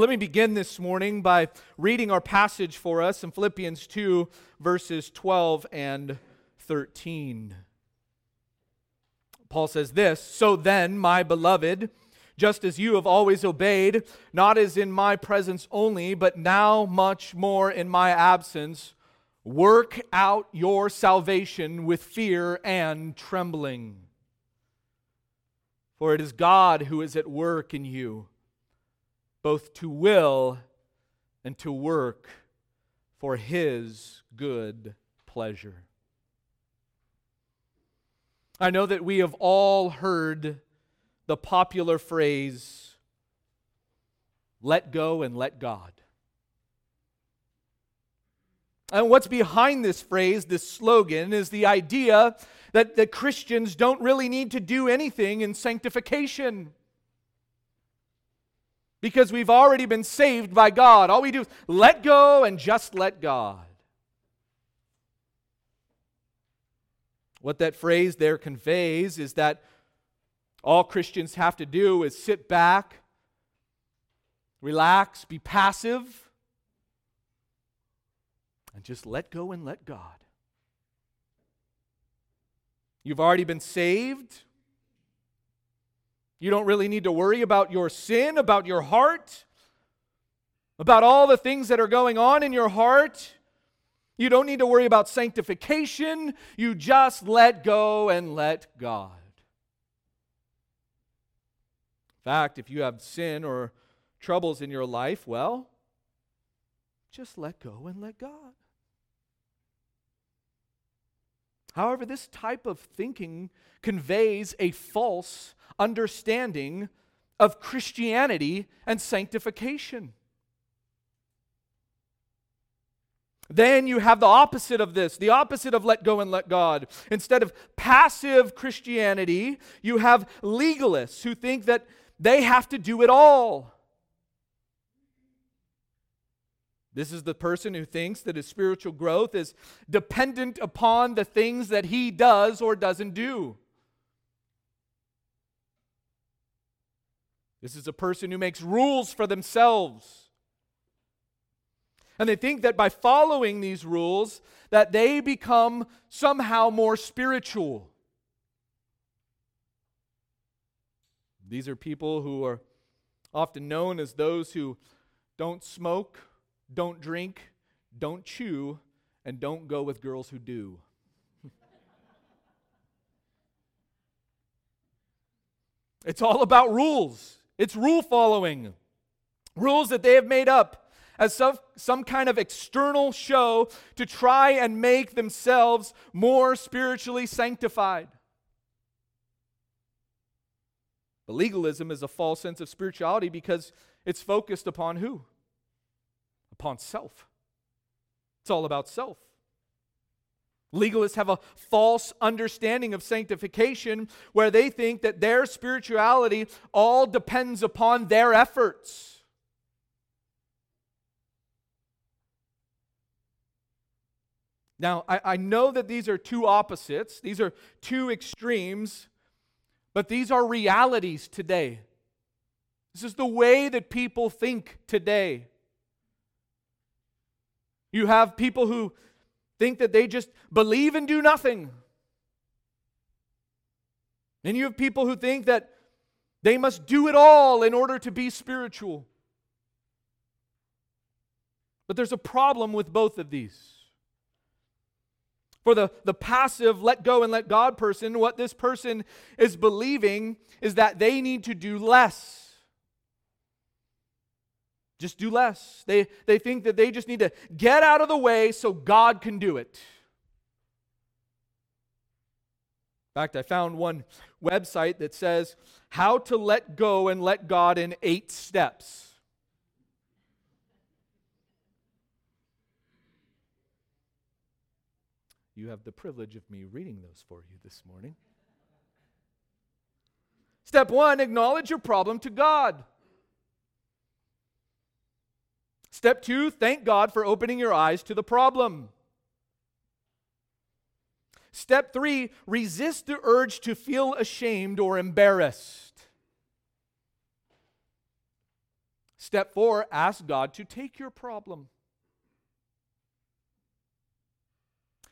Let me begin this morning by reading our passage for us in Philippians 2, verses 12 and 13. Paul says this So then, my beloved, just as you have always obeyed, not as in my presence only, but now much more in my absence, work out your salvation with fear and trembling. For it is God who is at work in you both to will and to work for his good pleasure. I know that we have all heard the popular phrase, let go and let God. And what's behind this phrase, this slogan, is the idea that, that Christians don't really need to do anything in sanctification because we've already been saved by God. All we do is let go and just let God. What that phrase there conveys is that all Christians have to do is sit back, relax, be passive, and just let go and let God. You've already been saved. You don't really need to worry about your sin, about your heart, about all the things that are going on in your heart. You don't need to worry about sanctification. You just let go and let God. In fact, if you have sin or troubles in your life, well, just let go and let God. However, this type of thinking conveys a false understanding of Christianity and sanctification. Then you have the opposite of this, the opposite of let go and let God. Instead of passive Christianity, you have legalists who think that they have to do it all. This is the person who thinks that his spiritual growth is dependent upon the things that he does or doesn't do. This is a person who makes rules for themselves. And they think that by following these rules that they become somehow more spiritual. These are people who are often known as those who don't smoke, don't drink, don't chew, and don't go with girls who do. it's all about rules. It's rule following, rules that they have made up as some, some kind of external show to try and make themselves more spiritually sanctified. But legalism is a false sense of spirituality because it's focused upon who? Upon self. It's all about self. Legalists have a false understanding of sanctification where they think that their spirituality all depends upon their efforts. Now, I, I, know that these are two opposites, these are two extremes, but these are realities today. This is the way that people think today. You have people who think that they just believe and do nothing. And you have people who think that they must do it all in order to be spiritual. But there's a problem with both of these. For the, the passive, let go and let God person, what this person is believing is that they need to do less. Just do less. They, they think that they just need to get out of the way so God can do it. In fact, I found one website that says how to let go and let God in eight steps. You have the privilege of me reading those for you this morning. Step one acknowledge your problem to God. Step two, thank God for opening your eyes to the problem. Step three, resist the urge to feel ashamed or embarrassed. Step four, ask God to take your problem.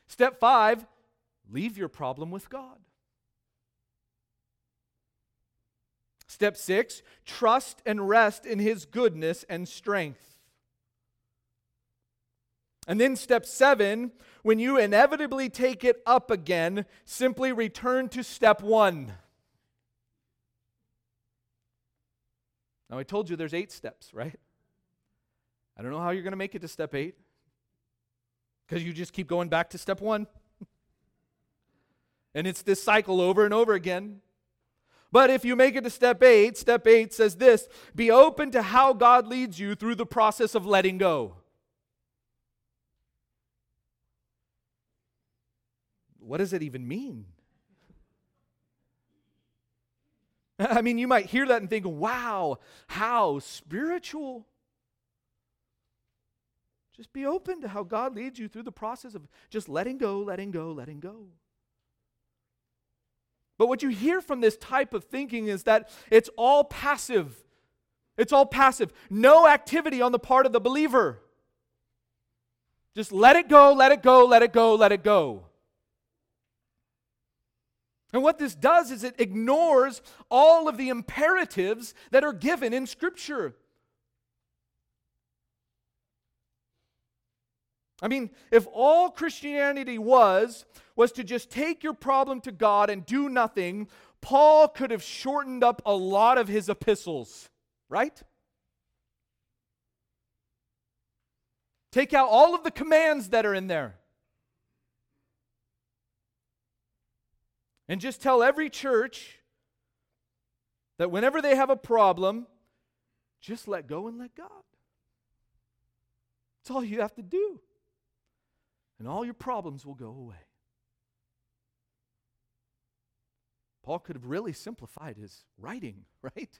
Step five, leave your problem with God. Step six, trust and rest in His goodness and strength. And then step seven, when you inevitably take it up again, simply return to step one. Now, I told you there's eight steps, right? I don't know how you're going to make it to step eight because you just keep going back to step one. and it's this cycle over and over again. But if you make it to step eight, step eight says this be open to how God leads you through the process of letting go. What does it even mean? I mean, you might hear that and think, wow, how spiritual. Just be open to how God leads you through the process of just letting go, letting go, letting go. But what you hear from this type of thinking is that it's all passive. It's all passive. No activity on the part of the believer. Just let it go, let it go, let it go, let it go. And what this does is it ignores all of the imperatives that are given in Scripture. I mean, if all Christianity was was to just take your problem to God and do nothing, Paul could have shortened up a lot of his epistles, right? Take out all of the commands that are in there. And just tell every church that whenever they have a problem, just let go and let God. That's all you have to do. And all your problems will go away. Paul could have really simplified his writing, right?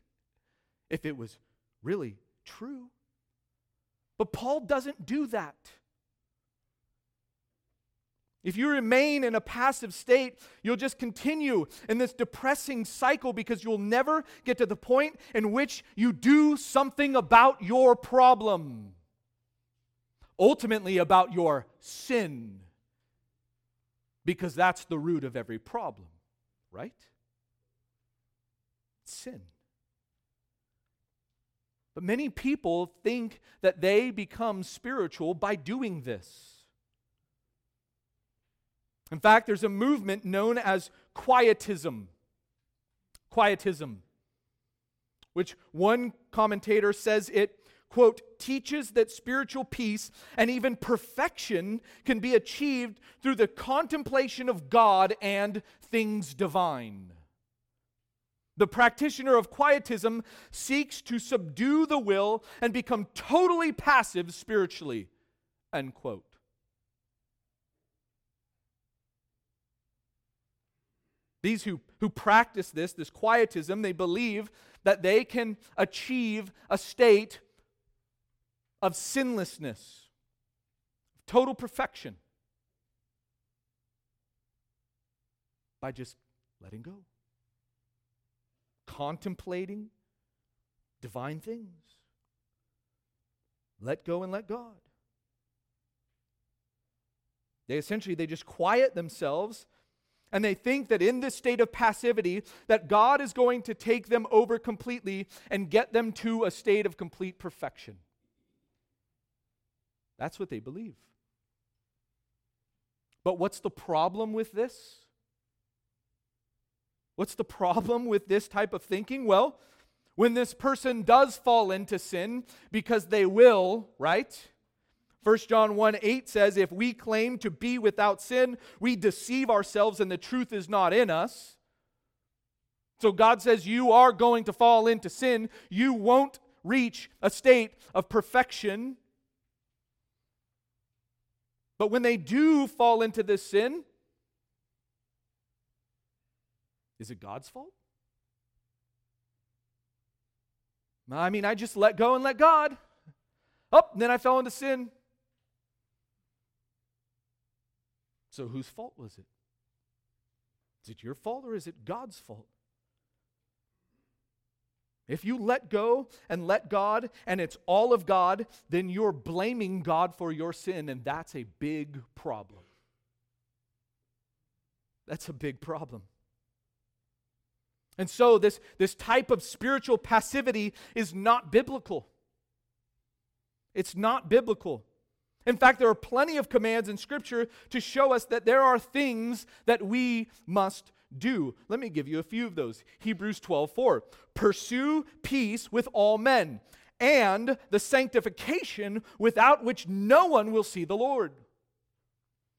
If it was really true. But Paul doesn't do that. If you remain in a passive state, you'll just continue in this depressing cycle because you'll never get to the point in which you do something about your problem. Ultimately, about your sin. Because that's the root of every problem, right? Sin. But many people think that they become spiritual by doing this. In fact, there's a movement known as quietism. Quietism, which one commentator says it, quote, teaches that spiritual peace and even perfection can be achieved through the contemplation of God and things divine. The practitioner of quietism seeks to subdue the will and become totally passive spiritually. End quote. These who, who practice this, this quietism, they believe that they can achieve a state of sinlessness, total perfection, by just letting go, contemplating divine things. Let go and let God. They essentially they just quiet themselves and they think that in this state of passivity that God is going to take them over completely and get them to a state of complete perfection. That's what they believe. But what's the problem with this? What's the problem with this type of thinking? Well, when this person does fall into sin, because they will, right? 1 John 1 8 says, If we claim to be without sin, we deceive ourselves and the truth is not in us. So God says, You are going to fall into sin. You won't reach a state of perfection. But when they do fall into this sin, is it God's fault? I mean, I just let go and let God. Oh, then I fell into sin. So whose fault was it? Is it your fault or is it God's fault? If you let go and let God and it's all of God, then you're blaming God for your sin, and that's a big problem. That's a big problem. And so, this, this type of spiritual passivity is not biblical. It's not biblical. In fact, there are plenty of commands in Scripture to show us that there are things that we must do. Let me give you a few of those. Hebrews 12 4. Pursue peace with all men and the sanctification without which no one will see the Lord.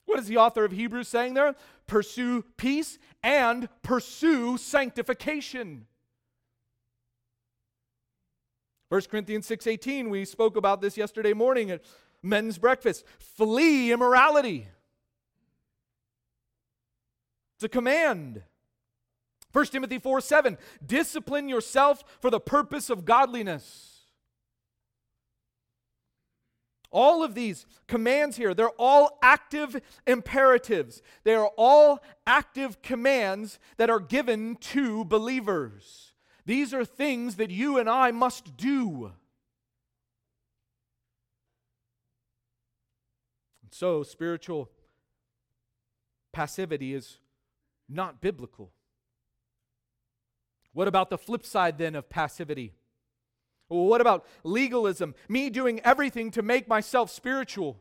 What is the author of Hebrews saying there? Pursue peace and pursue sanctification. 1 Corinthians 6:18 we spoke about this yesterday morning men's breakfast. Flee immorality. It's a command. 1 Timothy 4 7, discipline yourself for the purpose of godliness. All of these commands here, they're all active imperatives. They are all active commands that are given to believers. These are things that you and I must do. So, spiritual passivity is not biblical. What about the flip side then of passivity? Well, what about legalism? Me doing everything to make myself spiritual.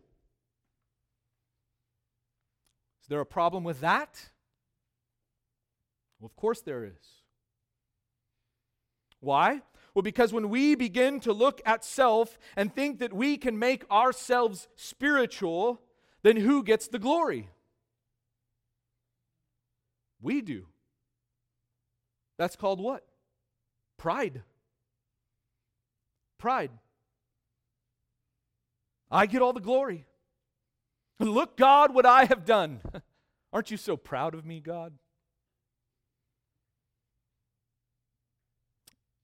Is there a problem with that? Well, of course there is. Why? Well, because when we begin to look at self and think that we can make ourselves spiritual, then who gets the glory? We do. That's called what? Pride. Pride. I get all the glory. Look, God, what I have done. Aren't you so proud of me, God?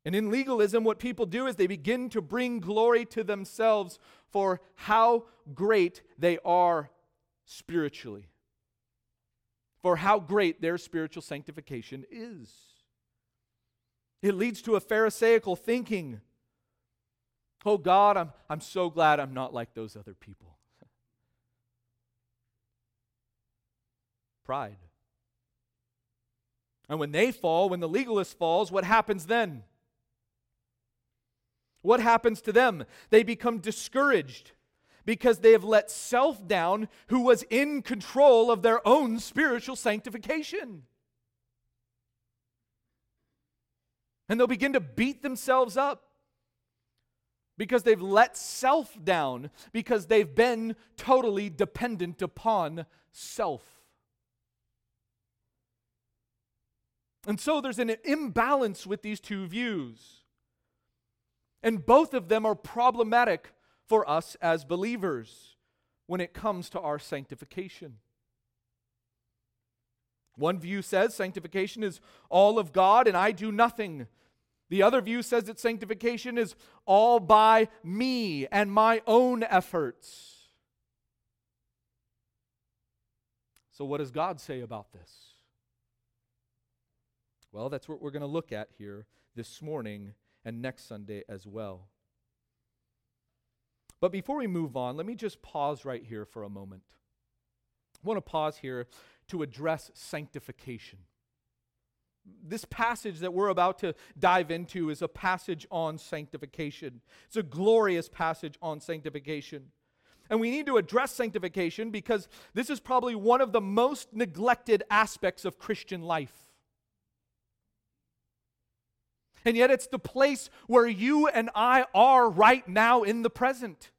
And in legalism, what people do is they begin to bring glory to themselves for how great they are spiritually for how great their spiritual sanctification is. It leads to a Pharisaical thinking. Oh God, I'm, I'm so glad I'm not like those other people. Pride. And when they fall, when the legalist falls, what happens then? What happens to them? They become discouraged because they have let self down, who was in control of their own spiritual sanctification. And they'll begin to beat themselves up because they've let self down, because they've been totally dependent upon self. And so there's an imbalance with these two views. And both of them are problematic for us as believers when it comes to our sanctification. One view says sanctification is all of God and I do nothing. The other view says that sanctification is all by me and my own efforts. So, what does God say about this? Well, that's what we're going to look at here this morning and next Sunday as well. But before we move on, let me just pause right here for a moment. I want to pause here to address sanctification. This passage that we're about to dive into is a passage on sanctification. It's a glorious passage on sanctification. And we need to address sanctification because this is probably one of the most neglected aspects of Christian life. And yet, it's the place where you and I are right now in the present.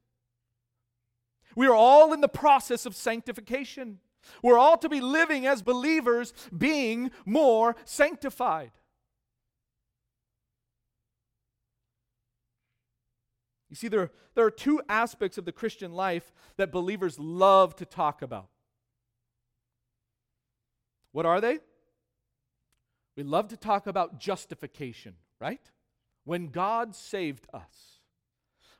We are all in the process of sanctification. We're all to be living as believers, being more sanctified. You see, there, there are two aspects of the Christian life that believers love to talk about. What are they? We love to talk about justification right? When God saved us,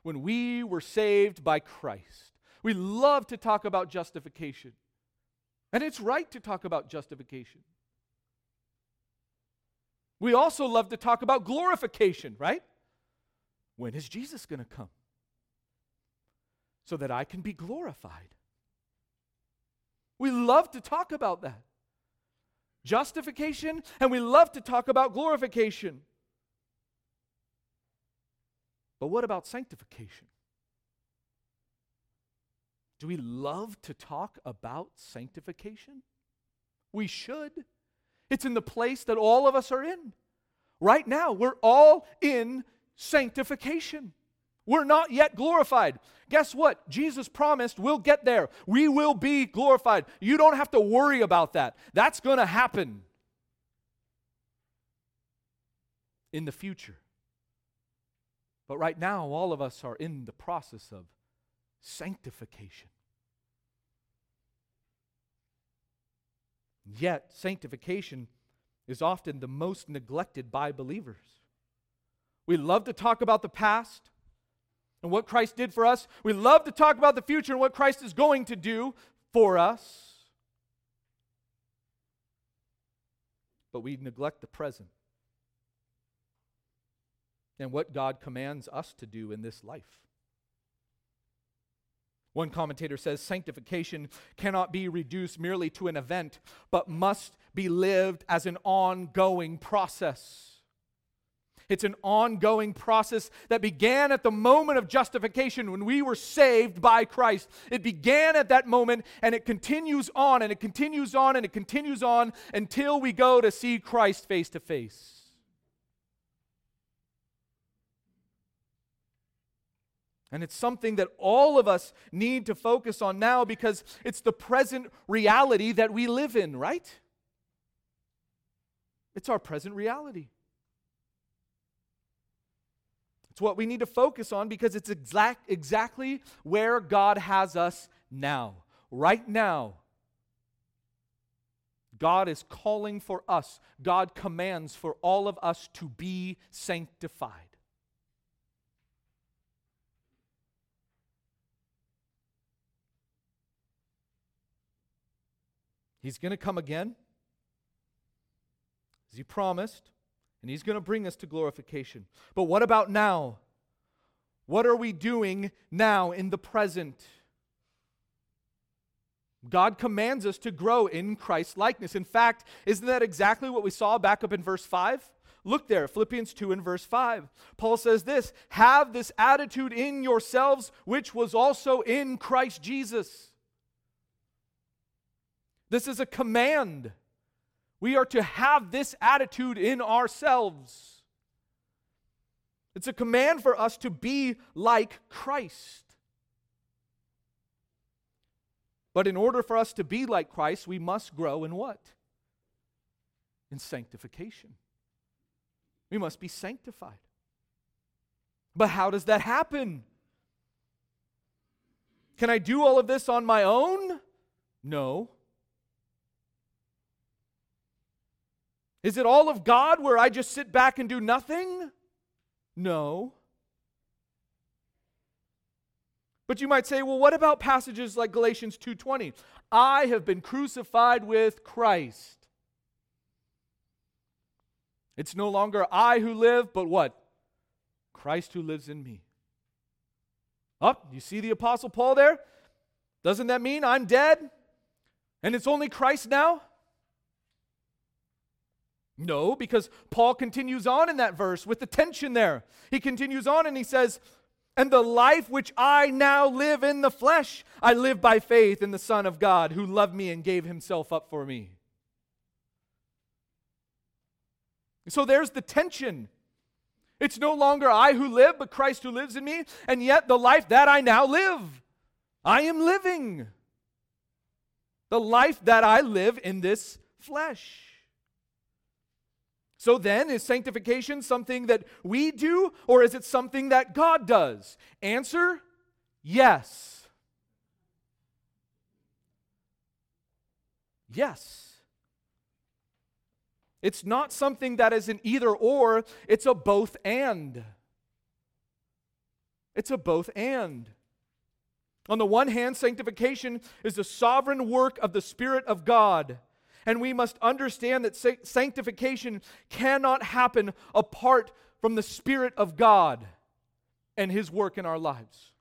when we were saved by Christ. We love to talk about justification. And it's right to talk about justification. We also love to talk about glorification, right? When is Jesus going to come? So that I can be glorified. We love to talk about that. Justification, and we love to talk about glorification. But what about sanctification? Do we love to talk about sanctification? We should. It's in the place that all of us are in. Right now, we're all in sanctification. We're not yet glorified. Guess what? Jesus promised we'll get there. We will be glorified. You don't have to worry about that. That's going to happen in the future. But right now, all of us are in the process of sanctification. Yet, sanctification is often the most neglected by believers. We love to talk about the past and what Christ did for us. We love to talk about the future and what Christ is going to do for us. But we neglect the present and what God commands us to do in this life. One commentator says sanctification cannot be reduced merely to an event, but must be lived as an ongoing process. It's an ongoing process that began at the moment of justification when we were saved by Christ. It began at that moment and it continues on and it continues on and it continues on until we go to see Christ face to face. And it's something that all of us need to focus on now because it's the present reality that we live in, right? It's our present reality. It's what we need to focus on because it's exact, exactly where God has us now. Right now, God is calling for us, God commands for all of us to be sanctified. He's going to come again, as he promised, and he's going to bring us to glorification. But what about now? What are we doing now in the present? God commands us to grow in Christ's likeness. In fact, isn't that exactly what we saw back up in verse 5? Look there, Philippians 2 and verse 5. Paul says this Have this attitude in yourselves, which was also in Christ Jesus. This is a command. We are to have this attitude in ourselves. It's a command for us to be like Christ. But in order for us to be like Christ, we must grow in what? In sanctification. We must be sanctified. But how does that happen? Can I do all of this on my own? No. Is it all of God where I just sit back and do nothing? No. But you might say, well, what about passages like Galatians 2:20? I have been crucified with Christ. It's no longer I who live, but what? Christ who lives in me. Up, oh, you see the apostle Paul there? Doesn't that mean I'm dead? And it's only Christ now? No, because Paul continues on in that verse with the tension there. He continues on and he says, And the life which I now live in the flesh, I live by faith in the Son of God who loved me and gave himself up for me. So there's the tension. It's no longer I who live, but Christ who lives in me, and yet the life that I now live, I am living. The life that I live in this flesh. So then, is sanctification something that we do, or is it something that God does? Answer yes. Yes. It's not something that is an either or, it's a both and. It's a both and. On the one hand, sanctification is the sovereign work of the Spirit of God And we must understand that sanctification cannot happen apart from the Spirit of God and His work in our lives.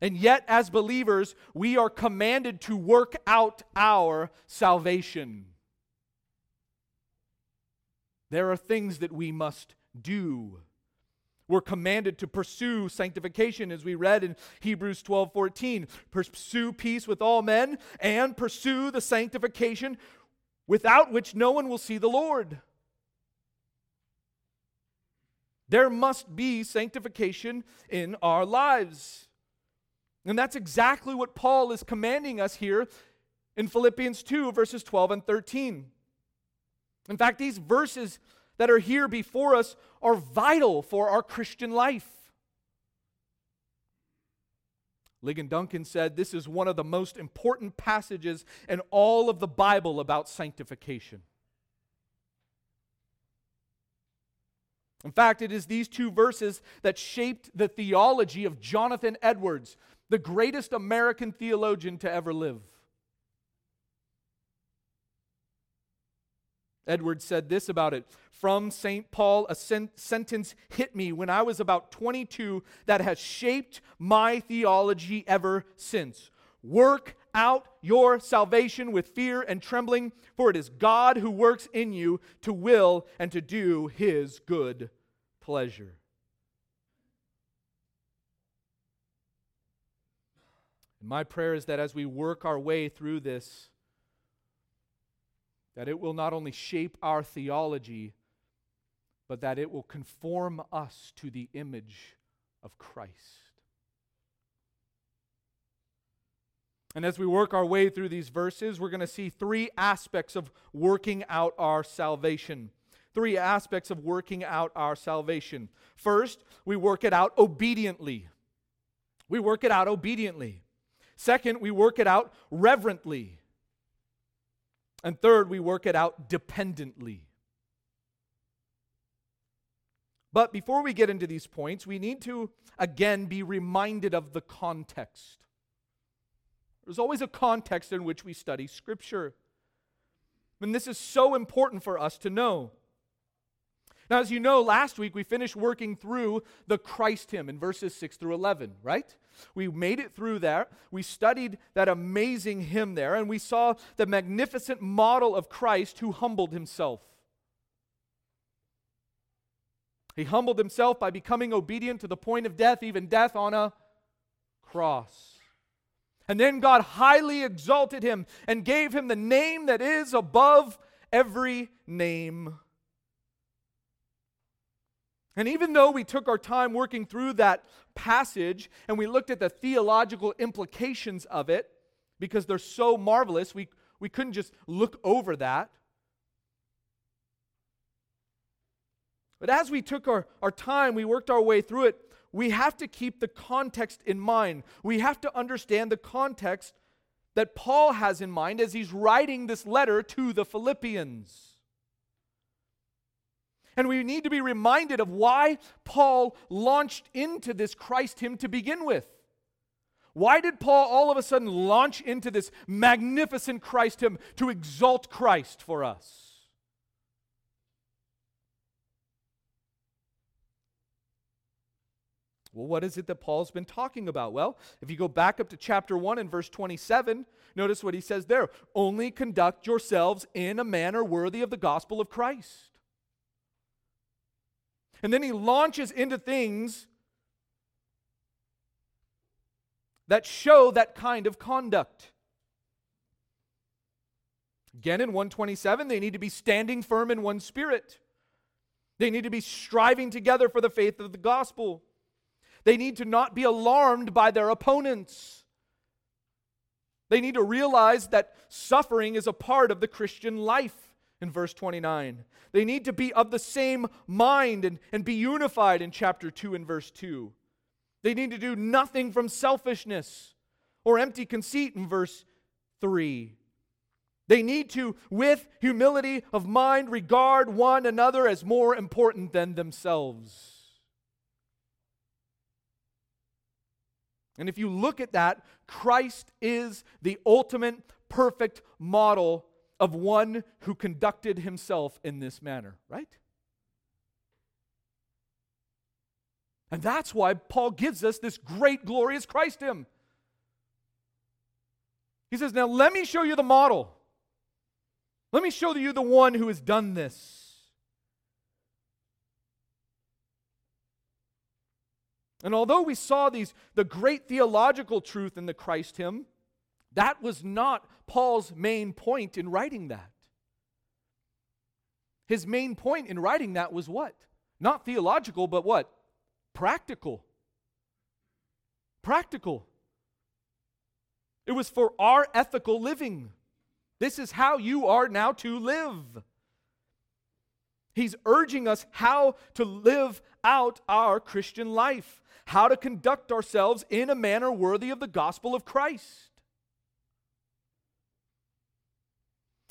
And yet, as believers, we are commanded to work out our salvation. There are things that we must do. We're commanded to pursue sanctification, as we read in Hebrews 12 14. Pursue peace with all men and pursue the sanctification without which no one will see the Lord. There must be sanctification in our lives. And that's exactly what Paul is commanding us here in Philippians 2, verses 12 and 13. In fact, these verses that are here before us are vital for our Christian life. Ligon Duncan said this is one of the most important passages in all of the Bible about sanctification. In fact, it is these two verses that shaped the theology of Jonathan Edwards, the greatest American theologian to ever live. Edwards said this about it From St. Paul, a sen- sentence hit me when I was about 22 that has shaped my theology ever since. Work out your salvation with fear and trembling, for it is God who works in you to will and to do his good pleasure. my prayer is that as we work our way through this, that it will not only shape our theology, but that it will conform us to the image of Christ. And as we work our way through these verses, we're going to see three aspects of working out our salvation. Three aspects of working out our salvation. First, we work it out obediently. We work it out obediently. Second, we work it out reverently. And third, we work it out dependently. But before we get into these points, we need to again be reminded of the context. There's always a context in which we study Scripture. And this is so important for us to know. Now, as you know, last week we finished working through the Christ hymn in verses 6 through 11, right? We made it through there. We studied that amazing hymn there, and we saw the magnificent model of Christ who humbled himself. He humbled himself by becoming obedient to the point of death, even death on a cross. And then God highly exalted him and gave him the name that is above every name and even though we took our time working through that passage and we looked at the theological implications of it, because they're so marvelous, we, we couldn't just look over that. But as we took our, our time, we worked our way through it, we have to keep the context in mind. We have to understand the context that Paul has in mind as he's writing this letter to the Philippians. And we need to be reminded of why Paul launched into this Christ hymn to begin with. Why did Paul all of a sudden launch into this magnificent Christ hymn to exalt Christ for us? Well, what is it that Paul's been talking about? Well, if you go back up to chapter 1 and verse 27, notice what he says there only conduct yourselves in a manner worthy of the gospel of Christ. And then he launches into things that show that kind of conduct. Again, in 127, they need to be standing firm in one spirit. They need to be striving together for the faith of the gospel. They need to not be alarmed by their opponents. They need to realize that suffering is a part of the Christian life in verse 29. They need to be of the same mind and, and be unified in chapter 2 and verse 2. They need to do nothing from selfishness or empty conceit in verse 3. They need to, with humility of mind, regard one another as more important than themselves. And if you look at that, Christ is the ultimate perfect model of one who conducted himself in this manner, right? And that's why Paul gives us this great, glorious Christ hymn. He says, Now let me show you the model. Let me show you the one who has done this. And although we saw these the great theological truth in the Christ hymn, that was not Paul's main point in writing that. His main point in writing that was what? Not theological, but what? Practical. Practical. It was for our ethical living. This is how you are now to live. He's urging us how to live out our Christian life, how to conduct ourselves in a manner worthy of the gospel of Christ.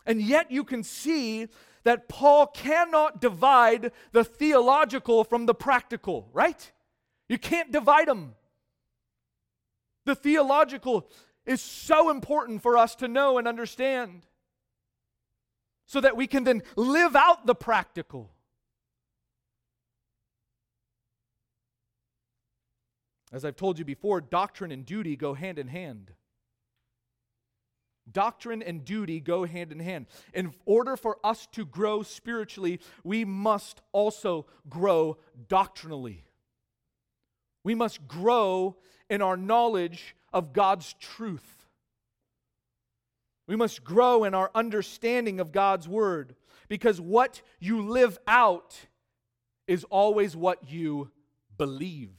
And yet you can see that Paul cannot divide the theological from the practical, right? You can't divide them. The theological is so important for us to know and understand so that we can then live out the practical. As I've told you before, doctrine and duty go hand in hand. Doctrine and duty go hand in hand. In order for us to grow spiritually, we must also grow doctrinally. We must grow in our knowledge of God's truth. We must grow in our understanding of God's word because what you live out is always what you believe,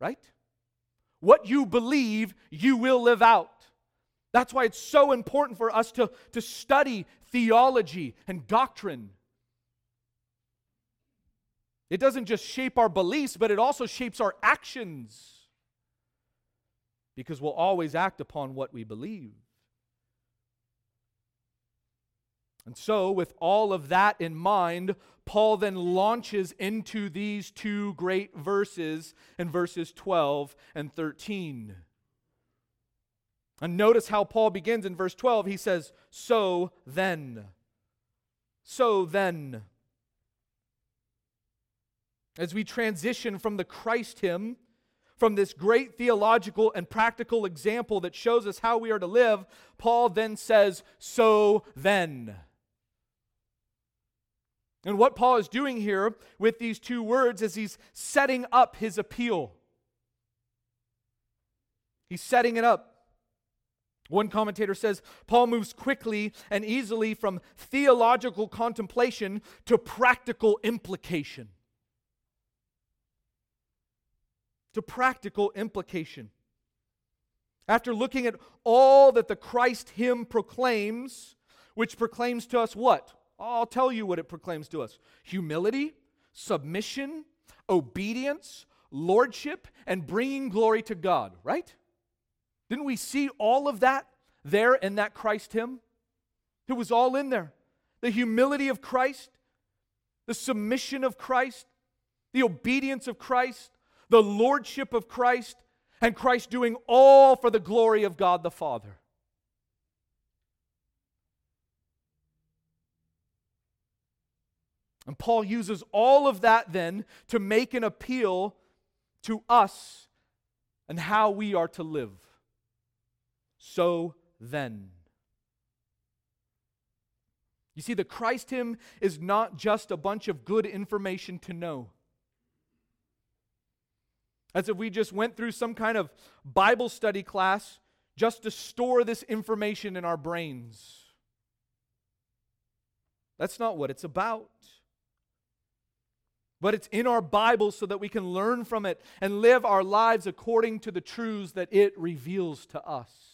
right? What you believe, you will live out. That's why it's so important for us to, to study theology and doctrine. It doesn't just shape our beliefs, but it also shapes our actions. Because we'll always act upon what we believe. And so, with all of that in mind, Paul then launches into these two great verses in verses 12 and 13. And notice how Paul begins in verse 12. He says, So then. So then. As we transition from the Christ hymn, from this great theological and practical example that shows us how we are to live, Paul then says, So then. And what Paul is doing here with these two words is he's setting up his appeal. He's setting it up. One commentator says Paul moves quickly and easily from theological contemplation to practical implication. To practical implication. After looking at all that the Christ hymn proclaims, which proclaims to us what? I'll tell you what it proclaims to us humility, submission, obedience, lordship, and bringing glory to God, right? Didn't we see all of that there in that Christ hymn? It was all in there. The humility of Christ, the submission of Christ, the obedience of Christ, the lordship of Christ, and Christ doing all for the glory of God the Father. And Paul uses all of that then to make an appeal to us and how we are to live. So then. You see, the Christ hymn is not just a bunch of good information to know. As if we just went through some kind of Bible study class just to store this information in our brains. That's not what it's about. But it's in our Bible so that we can learn from it and live our lives according to the truths that it reveals to us.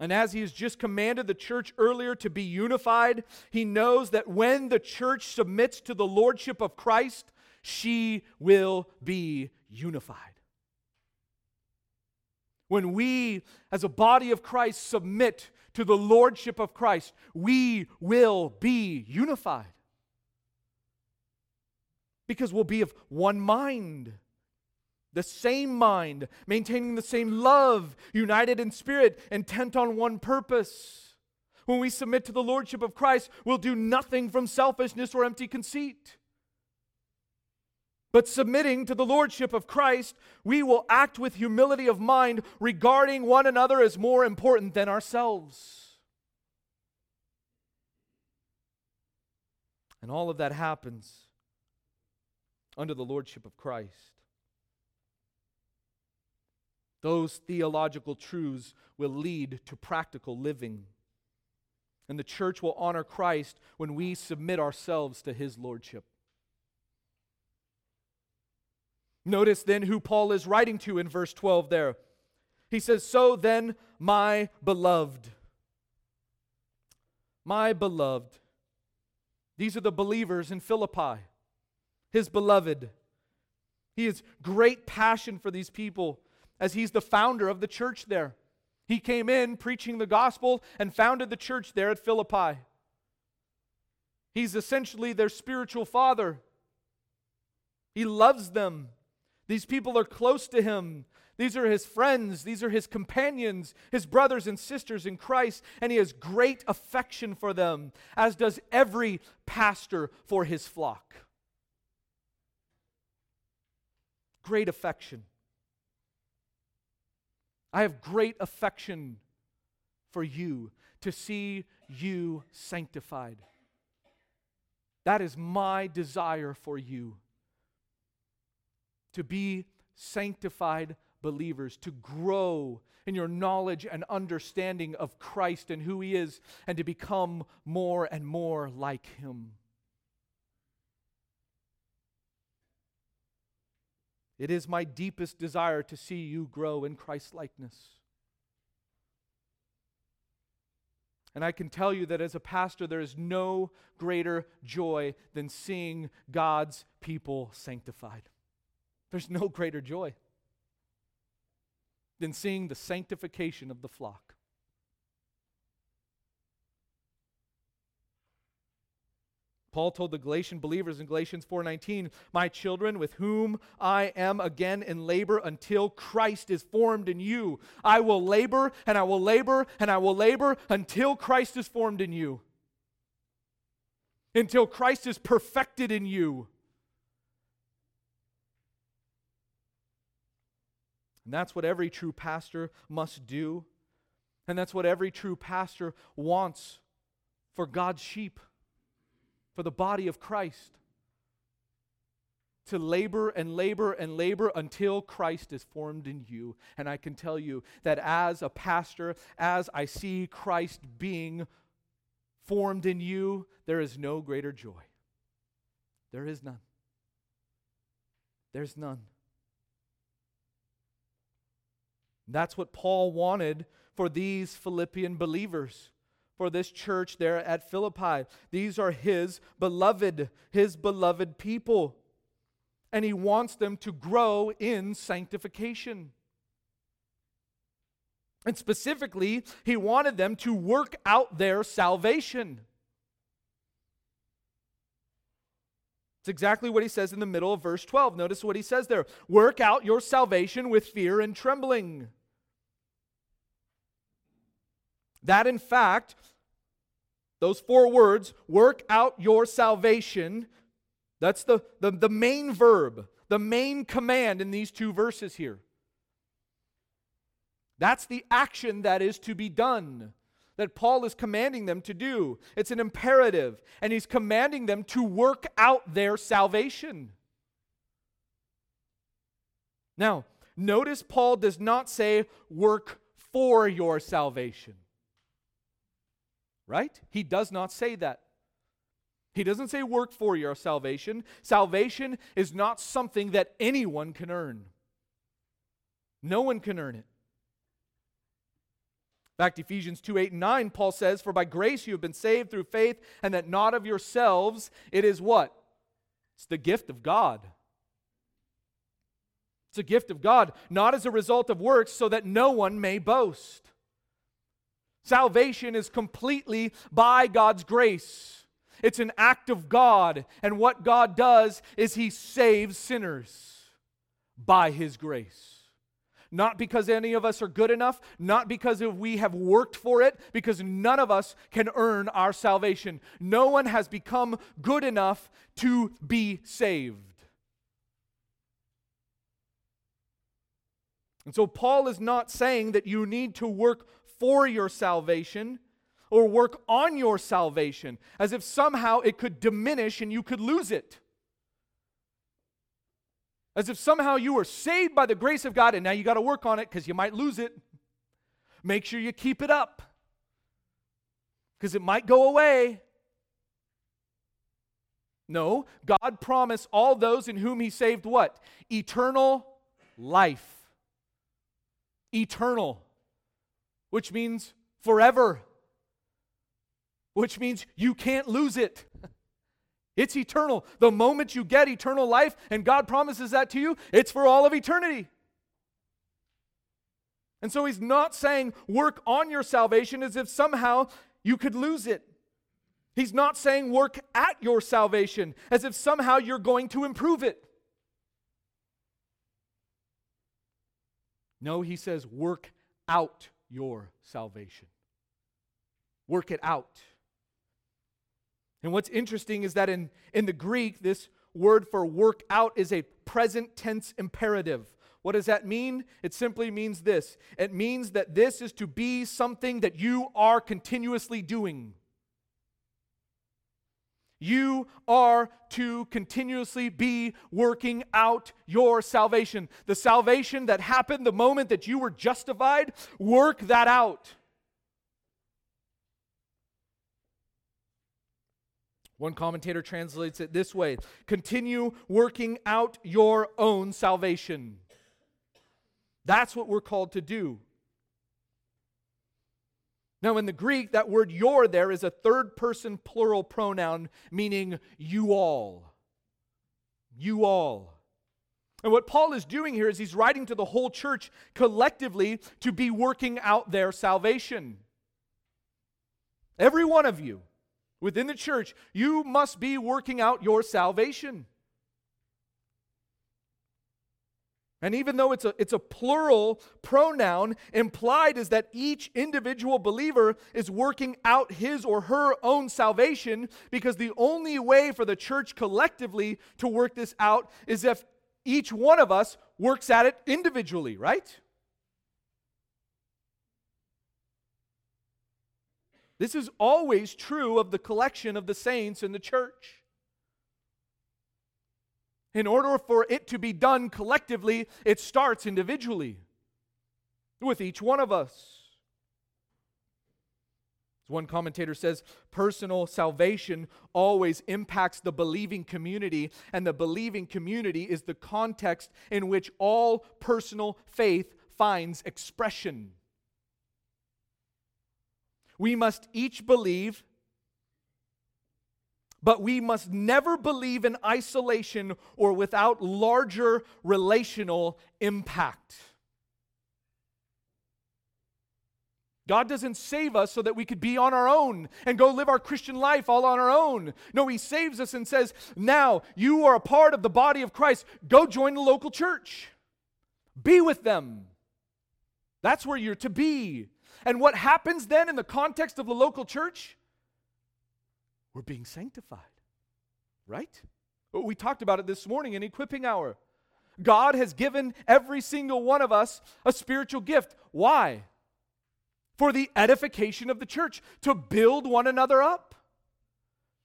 And as he has just commanded the church earlier to be unified, he knows that when the church submits to the lordship of Christ, she will be unified. When we, as a body of Christ, submit to the lordship of Christ, we will be unified. Because we'll be of one mind. The same mind, maintaining the same love, united in spirit, intent on one purpose. When we submit to the Lordship of Christ, we'll do nothing from selfishness or empty conceit. But submitting to the Lordship of Christ, we will act with humility of mind, regarding one another as more important than ourselves. And all of that happens under the Lordship of Christ. Those theological truths will lead to practical living. And the church will honor Christ when we submit ourselves to his lordship. Notice then who Paul is writing to in verse 12 there. He says, So then, my beloved, my beloved, these are the believers in Philippi, his beloved. He has great passion for these people as he's the founder of the church there. He came in preaching the gospel and founded the church there at Philippi. He's essentially their spiritual father. He loves them. These people are close to him. These are his friends. These are his companions, his brothers and sisters in Christ, and he has great affection for them, as does every pastor for his flock. Great affection. I have great affection for you to see you sanctified. That is my desire for you to be sanctified believers, to grow in your knowledge and understanding of Christ and who He is, and to become more and more like Him. It is my deepest desire to see you grow in Christ likeness. And I can tell you that as a pastor, there is no greater joy than seeing God's people sanctified. There's no greater joy than seeing the sanctification of the flock. Paul told the Galatian believers in Galatians 4:19, "My children, with whom I am again in labor until Christ is formed in you. I will labor and I will labor and I will labor until Christ is formed in you. Until Christ is perfected in you." And that's what every true pastor must do. And that's what every true pastor wants for God's sheep for the body of Christ to labor and labor and labor until Christ is formed in you. And I can tell you that as a pastor, as I see Christ being formed in you, there is no greater joy. There is none. There's none. That's what Paul wanted for these Philippian believers for this church there at Philippi. These are his beloved, his beloved people. And he wants them to grow in sanctification. And specifically, he wanted them to work out their salvation. It's exactly what he says in the middle of verse 12. Notice what he says there work out your salvation with fear and trembling. That, in fact, those four words, work out your salvation, that's the, the, the main verb, the main command in these two verses here. That's the action that is to be done, that Paul is commanding them to do. It's an imperative, and he's commanding them to work out their salvation. Now, notice Paul does not say work for your salvation right? He does not say that. He doesn't say work for your salvation. Salvation is not something that anyone can earn. No one can earn it. In fact, Ephesians 2 8 and 9, Paul says, For by grace you have been saved through faith, and that not of yourselves. It is what? It's the gift of God. It's a gift of God, not as a result of works, so that no one may boast. Salvation is completely by God's grace. It's an act of God, and what God does is He saves sinners by His grace. Not because any of us are good enough, not because we have worked for it, because none of us can earn our salvation. No one has become good enough to be saved. And so, Paul is not saying that you need to work for your salvation or work on your salvation as if somehow it could diminish and you could lose it. As if somehow you were saved by the grace of God and now you got to work on it because you might lose it. Make sure you keep it up because it might go away. No, God promised all those in whom He saved what? Eternal life. Eternal, which means forever, which means you can't lose it. It's eternal. The moment you get eternal life, and God promises that to you, it's for all of eternity. And so he's not saying work on your salvation as if somehow you could lose it. He's not saying work at your salvation as if somehow you're going to improve it. No, he says work out your salvation. Work it out. And what's interesting is that in, in the Greek, this word for work out is a present tense imperative. What does that mean? It simply means this it means that this is to be something that you are continuously doing. You are to continuously be working out your salvation. The salvation that happened the moment that you were justified, work that out. One commentator translates it this way continue working out your own salvation. That's what we're called to do. Now, in the Greek, that word your there is a third person plural pronoun meaning you all. You all. And what Paul is doing here is he's writing to the whole church collectively to be working out their salvation. Every one of you within the church, you must be working out your salvation. And even though it's a, it's a plural pronoun, implied is that each individual believer is working out his or her own salvation because the only way for the church collectively to work this out is if each one of us works at it individually, right? This is always true of the collection of the saints in the church. In order for it to be done collectively, it starts individually with each one of us. As one commentator says, personal salvation always impacts the believing community, and the believing community is the context in which all personal faith finds expression. We must each believe, but we must never believe in isolation or without larger relational impact. God doesn't save us so that we could be on our own and go live our Christian life all on our own. No, He saves us and says, Now you are a part of the body of Christ. Go join the local church, be with them. That's where you're to be. And what happens then in the context of the local church? We're being sanctified, right? We talked about it this morning in equipping hour. God has given every single one of us a spiritual gift. Why? For the edification of the church, to build one another up.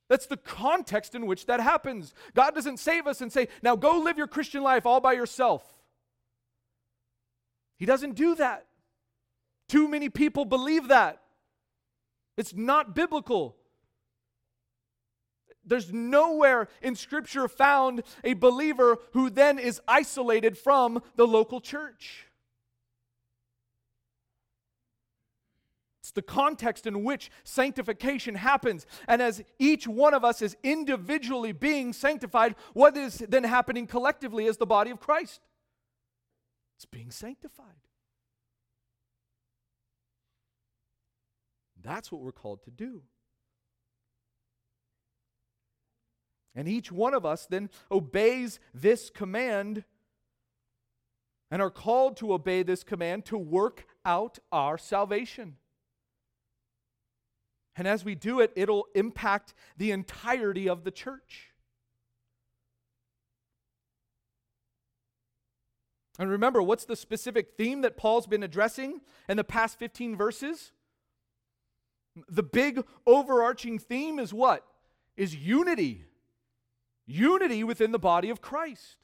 That's the context in which that happens. God doesn't save us and say, now go live your Christian life all by yourself. He doesn't do that. Too many people believe that. It's not biblical. There's nowhere in Scripture found a believer who then is isolated from the local church. It's the context in which sanctification happens. And as each one of us is individually being sanctified, what is then happening collectively as the body of Christ? It's being sanctified. That's what we're called to do. And each one of us then obeys this command and are called to obey this command to work out our salvation. And as we do it, it'll impact the entirety of the church. And remember, what's the specific theme that Paul's been addressing in the past 15 verses? The big overarching theme is what? Is unity. Unity within the body of Christ.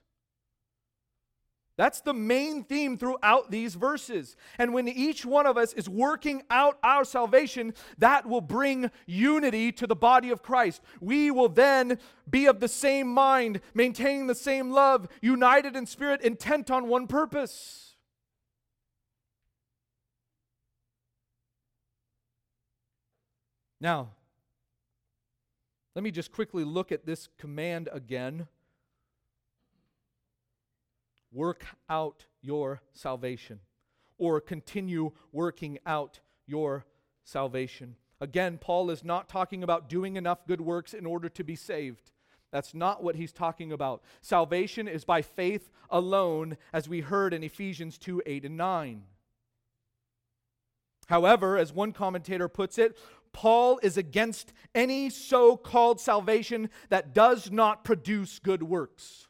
That's the main theme throughout these verses. And when each one of us is working out our salvation, that will bring unity to the body of Christ. We will then be of the same mind, maintaining the same love, united in spirit, intent on one purpose. Now, let me just quickly look at this command again work out your salvation or continue working out your salvation. Again, Paul is not talking about doing enough good works in order to be saved. That's not what he's talking about. Salvation is by faith alone, as we heard in Ephesians 2 8 and 9. However, as one commentator puts it, Paul is against any so called salvation that does not produce good works.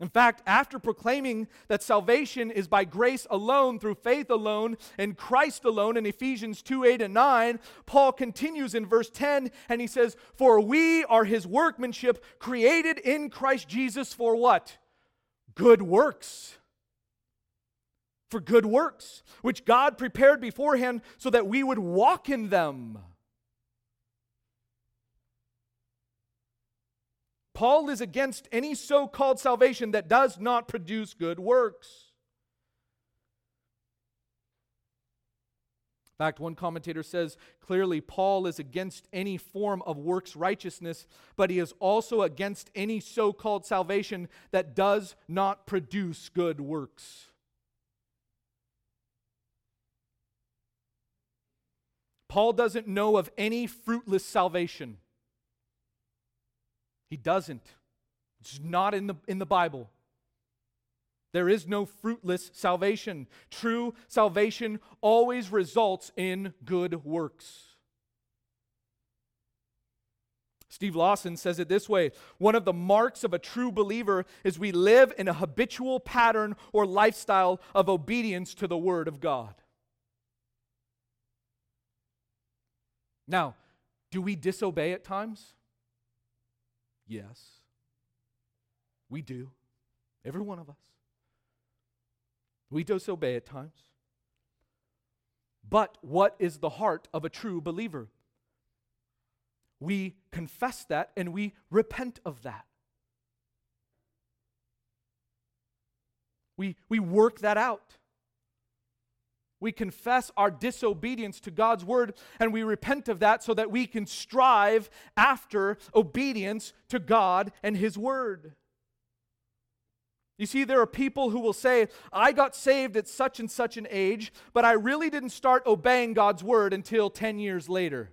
In fact, after proclaiming that salvation is by grace alone, through faith alone, in Christ alone, in Ephesians 2 8 and 9, Paul continues in verse 10 and he says, For we are his workmanship, created in Christ Jesus for what? Good works. For good works, which God prepared beforehand so that we would walk in them. Paul is against any so called salvation that does not produce good works. In fact, one commentator says clearly Paul is against any form of works righteousness, but he is also against any so called salvation that does not produce good works. Paul doesn't know of any fruitless salvation. He doesn't. It's not in the, in the Bible. There is no fruitless salvation. True salvation always results in good works. Steve Lawson says it this way One of the marks of a true believer is we live in a habitual pattern or lifestyle of obedience to the Word of God. Now, do we disobey at times? Yes. We do. Every one of us. We disobey at times. But what is the heart of a true believer? We confess that and we repent of that. We, we work that out. We confess our disobedience to God's word and we repent of that so that we can strive after obedience to God and His word. You see, there are people who will say, I got saved at such and such an age, but I really didn't start obeying God's word until 10 years later.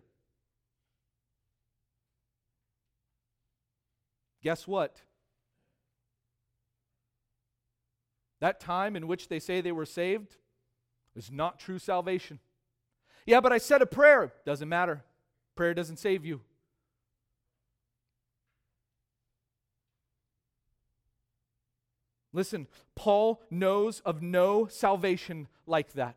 Guess what? That time in which they say they were saved is not true salvation. Yeah, but I said a prayer. Doesn't matter. Prayer doesn't save you. Listen, Paul knows of no salvation like that.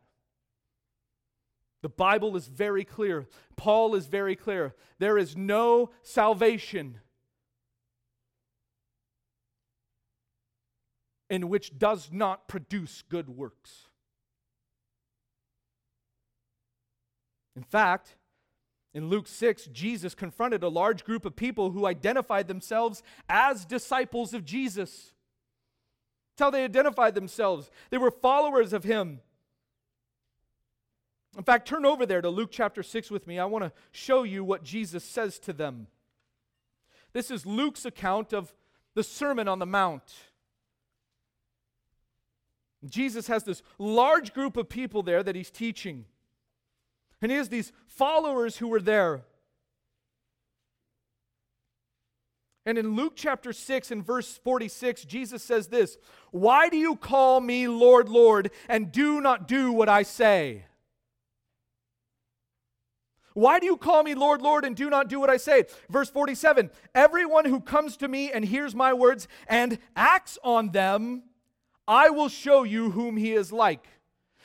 The Bible is very clear. Paul is very clear. There is no salvation in which does not produce good works. In fact, in Luke 6, Jesus confronted a large group of people who identified themselves as disciples of Jesus. That's how they identified themselves. They were followers of him. In fact, turn over there to Luke chapter 6 with me. I want to show you what Jesus says to them. This is Luke's account of the Sermon on the Mount. Jesus has this large group of people there that he's teaching. And he has these followers who were there. And in Luke chapter 6 and verse 46, Jesus says this Why do you call me Lord, Lord, and do not do what I say? Why do you call me Lord, Lord, and do not do what I say? Verse 47 Everyone who comes to me and hears my words and acts on them, I will show you whom he is like.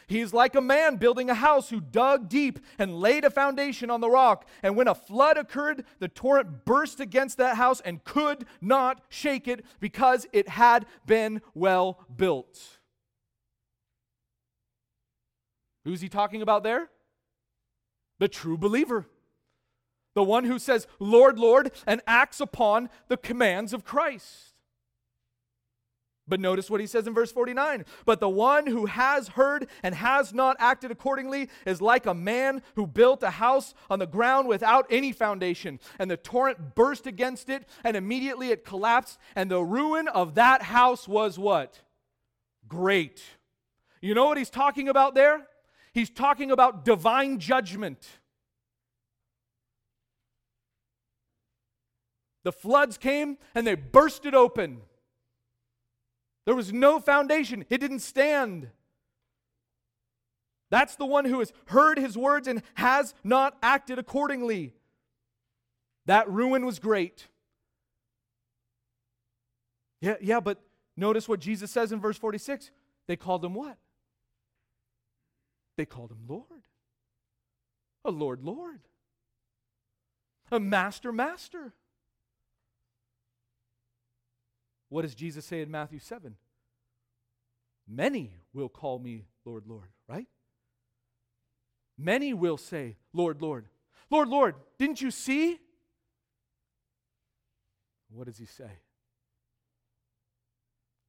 He is like a man building a house who dug deep and laid a foundation on the rock. And when a flood occurred, the torrent burst against that house and could not shake it because it had been well built. Who's he talking about there? The true believer. The one who says, Lord, Lord, and acts upon the commands of Christ. But notice what he says in verse 49 But the one who has heard and has not acted accordingly is like a man who built a house on the ground without any foundation. And the torrent burst against it, and immediately it collapsed. And the ruin of that house was what? Great. You know what he's talking about there? He's talking about divine judgment. The floods came and they burst it open. There was no foundation, it didn't stand. That's the one who has heard his words and has not acted accordingly. That ruin was great. Yeah, yeah, but notice what Jesus says in verse 46. They called him what? They called him Lord. A Lord, Lord. A Master, Master. What does Jesus say in Matthew 7? Many will call me Lord, Lord, right? Many will say, Lord, Lord. Lord, Lord, didn't you see? What does he say?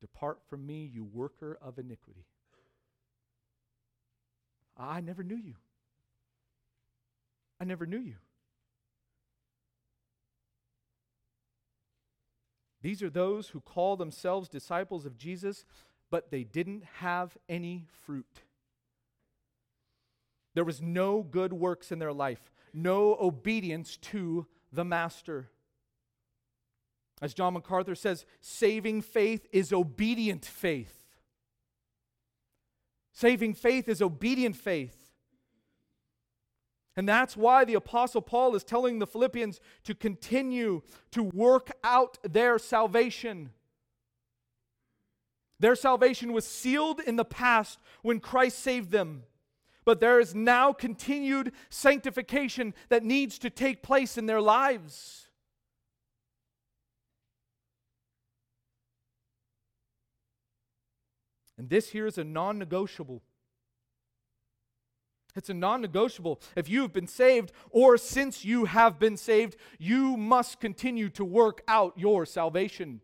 Depart from me, you worker of iniquity. I never knew you. I never knew you. These are those who call themselves disciples of Jesus, but they didn't have any fruit. There was no good works in their life, no obedience to the Master. As John MacArthur says, saving faith is obedient faith. Saving faith is obedient faith. And that's why the Apostle Paul is telling the Philippians to continue to work out their salvation. Their salvation was sealed in the past when Christ saved them. But there is now continued sanctification that needs to take place in their lives. And this here is a non negotiable. It's a non negotiable. If you have been saved, or since you have been saved, you must continue to work out your salvation.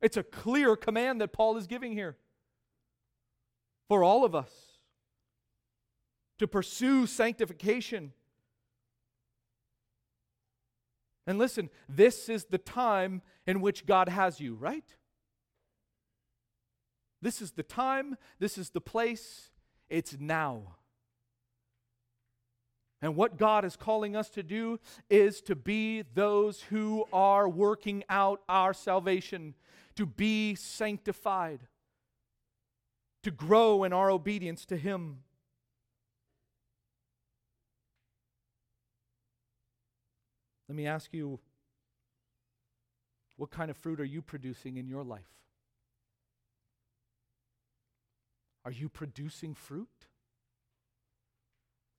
It's a clear command that Paul is giving here for all of us to pursue sanctification. And listen, this is the time in which God has you, right? This is the time, this is the place, it's now. And what God is calling us to do is to be those who are working out our salvation, to be sanctified, to grow in our obedience to Him. Let me ask you what kind of fruit are you producing in your life? Are you producing fruit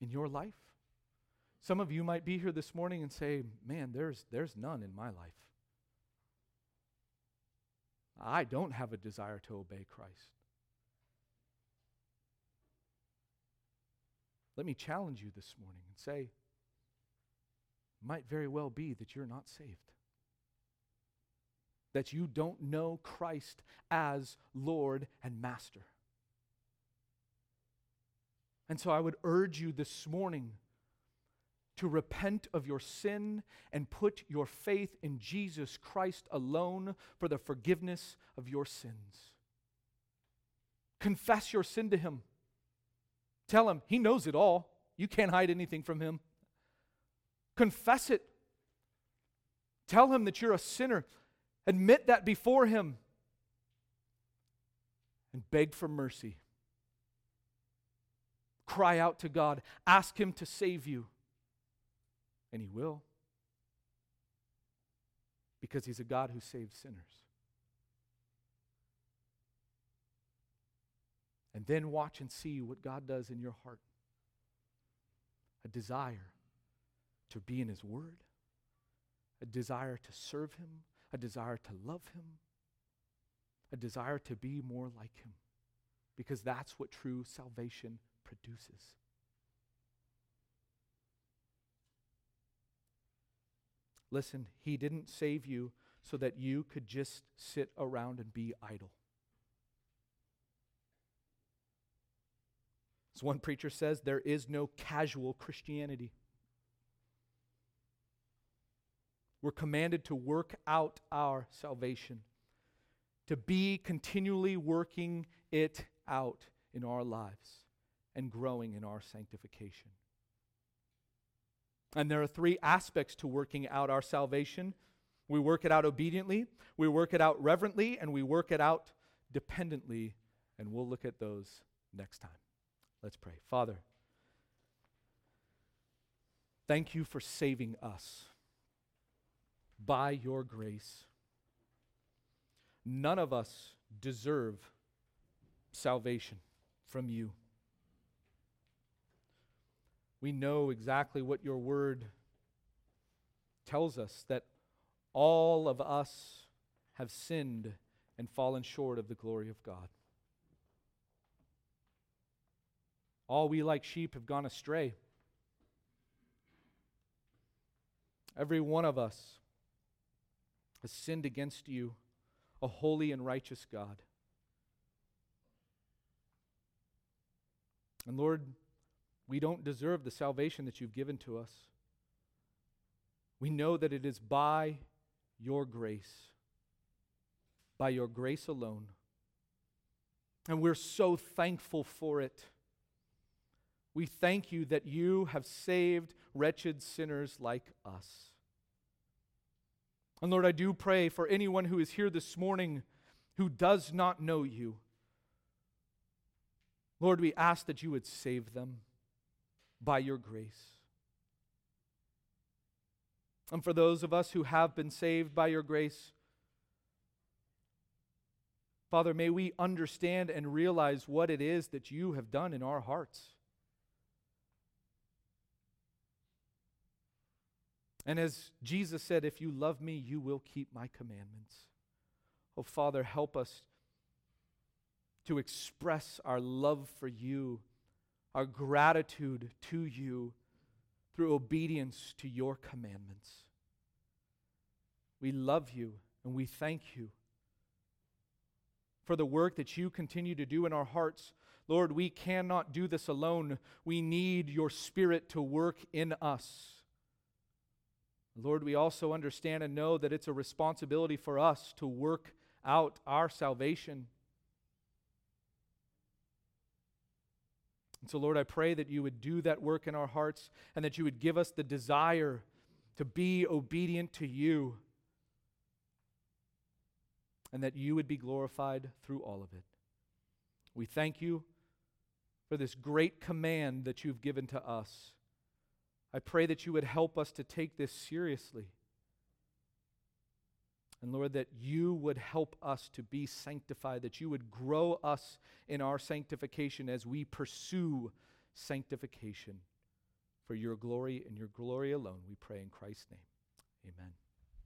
in your life? Some of you might be here this morning and say, Man, there's, there's none in my life. I don't have a desire to obey Christ. Let me challenge you this morning and say, might very well be that you're not saved. That you don't know Christ as Lord and Master. And so I would urge you this morning to repent of your sin and put your faith in Jesus Christ alone for the forgiveness of your sins. Confess your sin to Him. Tell Him, He knows it all. You can't hide anything from Him. Confess it. Tell him that you're a sinner. Admit that before him. And beg for mercy. Cry out to God. Ask him to save you. And he will. Because he's a God who saves sinners. And then watch and see what God does in your heart a desire to be in His Word, a desire to serve Him, a desire to love Him, a desire to be more like Him, because that's what true salvation produces. Listen, He didn't save you so that you could just sit around and be idle. As one preacher says, there is no casual Christianity. We're commanded to work out our salvation, to be continually working it out in our lives and growing in our sanctification. And there are three aspects to working out our salvation we work it out obediently, we work it out reverently, and we work it out dependently. And we'll look at those next time. Let's pray. Father, thank you for saving us by your grace. None of us deserve salvation from you. We know exactly what your word tells us that all of us have sinned and fallen short of the glory of God. All we like sheep have gone astray. Every one of us has sinned against you, a holy and righteous God. And Lord, we don't deserve the salvation that you've given to us. We know that it is by your grace, by your grace alone. And we're so thankful for it. We thank you that you have saved wretched sinners like us. And Lord, I do pray for anyone who is here this morning who does not know you. Lord, we ask that you would save them by your grace. And for those of us who have been saved by your grace, Father, may we understand and realize what it is that you have done in our hearts. And as Jesus said, if you love me, you will keep my commandments. Oh, Father, help us to express our love for you, our gratitude to you through obedience to your commandments. We love you and we thank you for the work that you continue to do in our hearts. Lord, we cannot do this alone. We need your Spirit to work in us. Lord, we also understand and know that it's a responsibility for us to work out our salvation. And so, Lord, I pray that you would do that work in our hearts and that you would give us the desire to be obedient to you and that you would be glorified through all of it. We thank you for this great command that you've given to us. I pray that you would help us to take this seriously. And Lord, that you would help us to be sanctified, that you would grow us in our sanctification as we pursue sanctification for your glory and your glory alone. We pray in Christ's name. Amen.